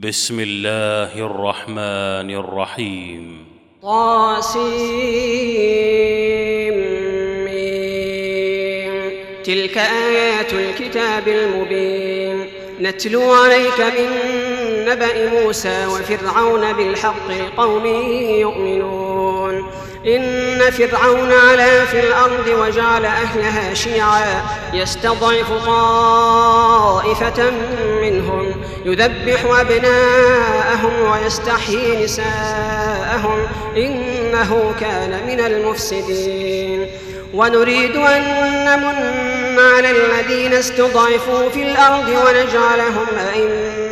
بسم الله الرحمن الرحيم. طاسيم. تلك آيات الكتاب المبين. نتلو عليك من نبأ موسى وفرعون بالحق لقوم يؤمنون. إن فرعون علا في الأرض وجعل أهلها شيعا يستضعف طائفة منهم يذبح أبناءهم ويستحيي نساءهم إنه كان من المفسدين. ونريد أن نمن على الذين استضعفوا في الأرض ونجعلهم أئمة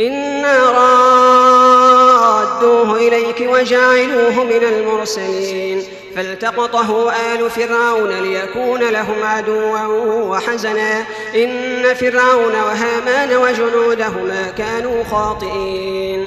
إنا رادوه إليك وجاعلوه من المرسلين فالتقطه آل فرعون ليكون لهم عدوا وحزنا إن فرعون وهامان وجنودهما كانوا خاطئين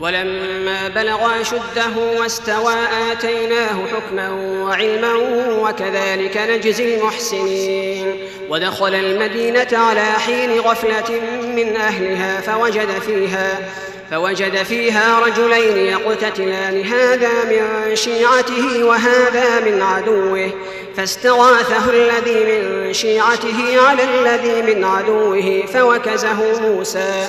ولما بلغ أشده واستوى آتيناه حكما وعلما وكذلك نجزي المحسنين. ودخل المدينة على حين غفلة من أهلها فوجد فيها فوجد فيها رجلين يقتتلان هذا من شيعته وهذا من عدوه. فاستغاثه الذي من شيعته على الذي من عدوه فوكزه موسى.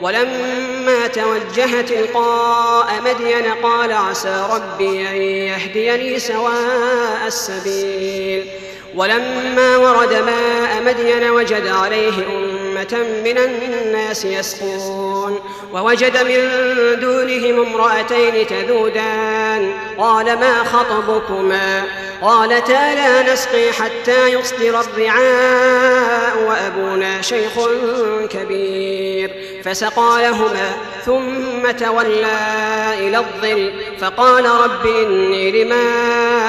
ولما توجه تلقاء مدين قال عسى ربي أن يهديني سواء السبيل. ولما ورد ماء مدين وجد عليه أمة من الناس يسقون. ووجد من دونهم امرأتين تذودان. قال ما خطبكما؟ قالتا لا نسقي حتى يصدر الرعاء وأبونا شيخ كبير. فسقى لهما ثم تولى إلى الظل فقال رب إني لما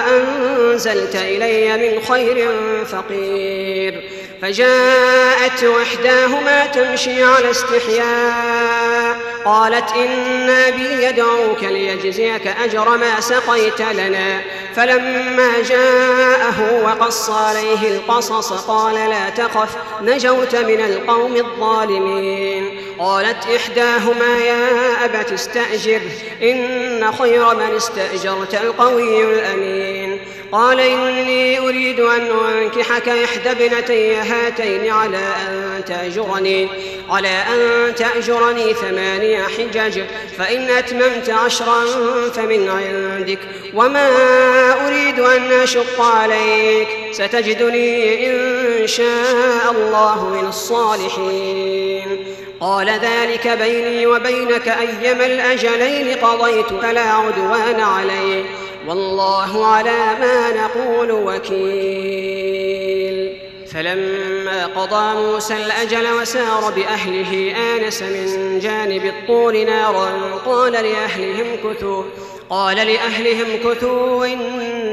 أنزلت إلي من خير فقير فجاءت إحداهما تمشي على استحياء قالت إن أبي يدعوك ليجزيك أجر ما سقيت لنا فلما جاءه وقص عليه القصص قال لا تخف نجوت من القوم الظالمين قالت إحداهما يا أبت استأجر إن خير من استأجرت القوي الأمين. قال إني أريد أن أنكحك إحدى ابنتي هاتين على أن تأجرني على أن تأجرني ثمانية حجج فإن أتممت عشرا فمن عندك وما أريد أن أشق عليك. ستجدني إن شاء الله من الصالحين. قال ذلك بيني وبينك أيما الأجلين قضيت فلا عدوان علي والله على ما نقول وكيل. فلما قضى موسى الأجل وسار بأهله آنس من جانب الطور نارا. قال لأهلهم كثوا. قال لأهلهم كثوا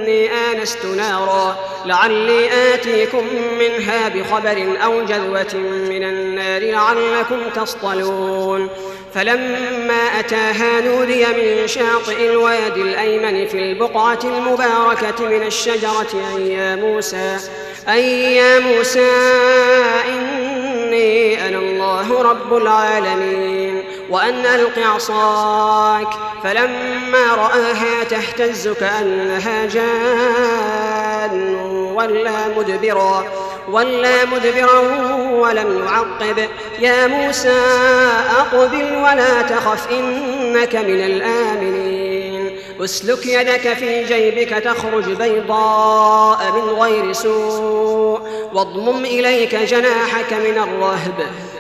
إني آنست نارا لعلي آتيكم منها بخبر أو جذوة من النار لعلكم تصطلون. فلما أتاها نودي من شاطئ الوادي الأيمن في البقعة المباركة من الشجرة أي يا موسى أي يا موسى إني أنا الله رب العالمين. وأن ألق عصاك. فلما رآها تهتز كأنها جان. ولا مدبرا ولا مدبرا ولم يعقب. يا موسى أقبل ولا تخف إنك من الآمنين. أسلك يدك في جيبك تخرج بيضاء من غير سوء. واضمم إليك جناحك من الرهب.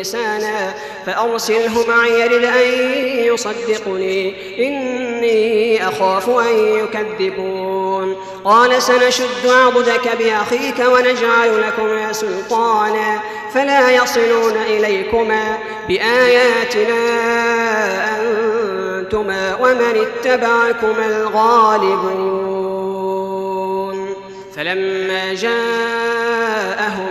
لسانا فأرسله معي يرد أن يصدقني. إني أخاف أن يكذبون. قال سنشد عضدك بأخيك ونجعل لكما سلطانا فلا يصلون إليكما بآياتنا أنتما ومن اتبعكما الغالبون. فلما جاءهم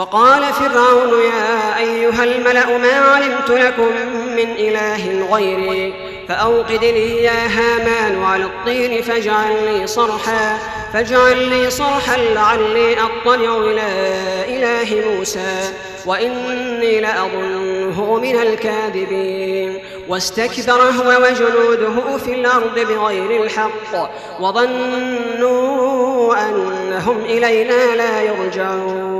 وقال فرعون يا أيها الملأ ما علمت لكم من إله غيري فأوقد لي يا هامان على الطين فاجعل لي صرحا فاجعل لي صرحا لعلي أطلع إلى إله موسى وإني لأظنه من الكاذبين. واستكبر هو وجنوده في الأرض بغير الحق وظنوا أنهم إلينا لا يرجعون.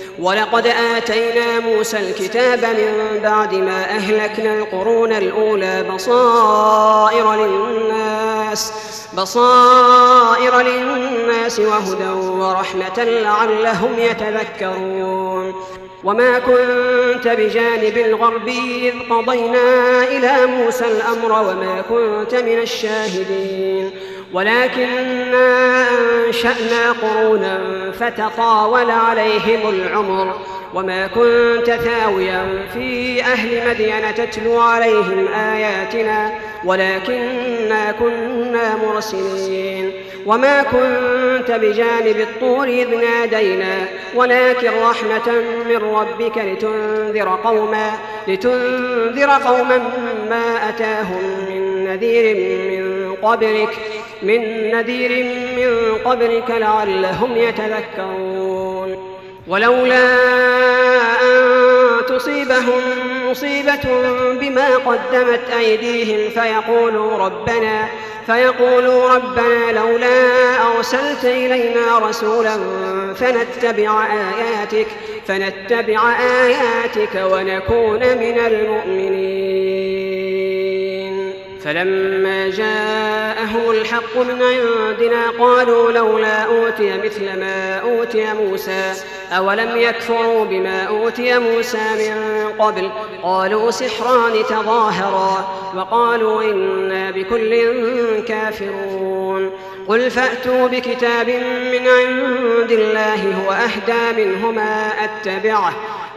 ولقد آتينا موسى الكتاب من بعد ما أهلكنا القرون الأولى بصائر للناس بصائر للناس وهدى ورحمة لعلهم يتذكرون. وما كنت بجانب الغربي إذ قضينا إلى موسى الأمر وما كنت من الشاهدين. ولكنا أنشأنا قرونا فتطاول عليهم العمر وما كنت ثاويا في أهل مدين تتلو عليهم آياتنا ولكنا كنا مرسلين وما كنت بجانب الطور إذ نادينا ولكن رحمة من ربك لتنذر قوما لتنذر قوما ما أتاهم من نذير من قبلك من نذير من قبلك لعلهم يتذكرون. ولولا أن تصيبهم مصيبة بما قدمت أيديهم فيقولوا ربنا فيقولوا ربنا لولا أرسلت إلينا رسولا فنتبع آياتك فنتبع آياتك ونكون من المؤمنين. فلما جاءهم الحق من عندنا قالوا لولا أوتي مثل ما أوتي موسى أولم يكفروا بما أوتي موسى من قبل؟ قالوا سحران تظاهرا وقالوا إنا بكل كافرون. قل فأتوا بكتاب من عند الله هو أهدى منهما أتبعه.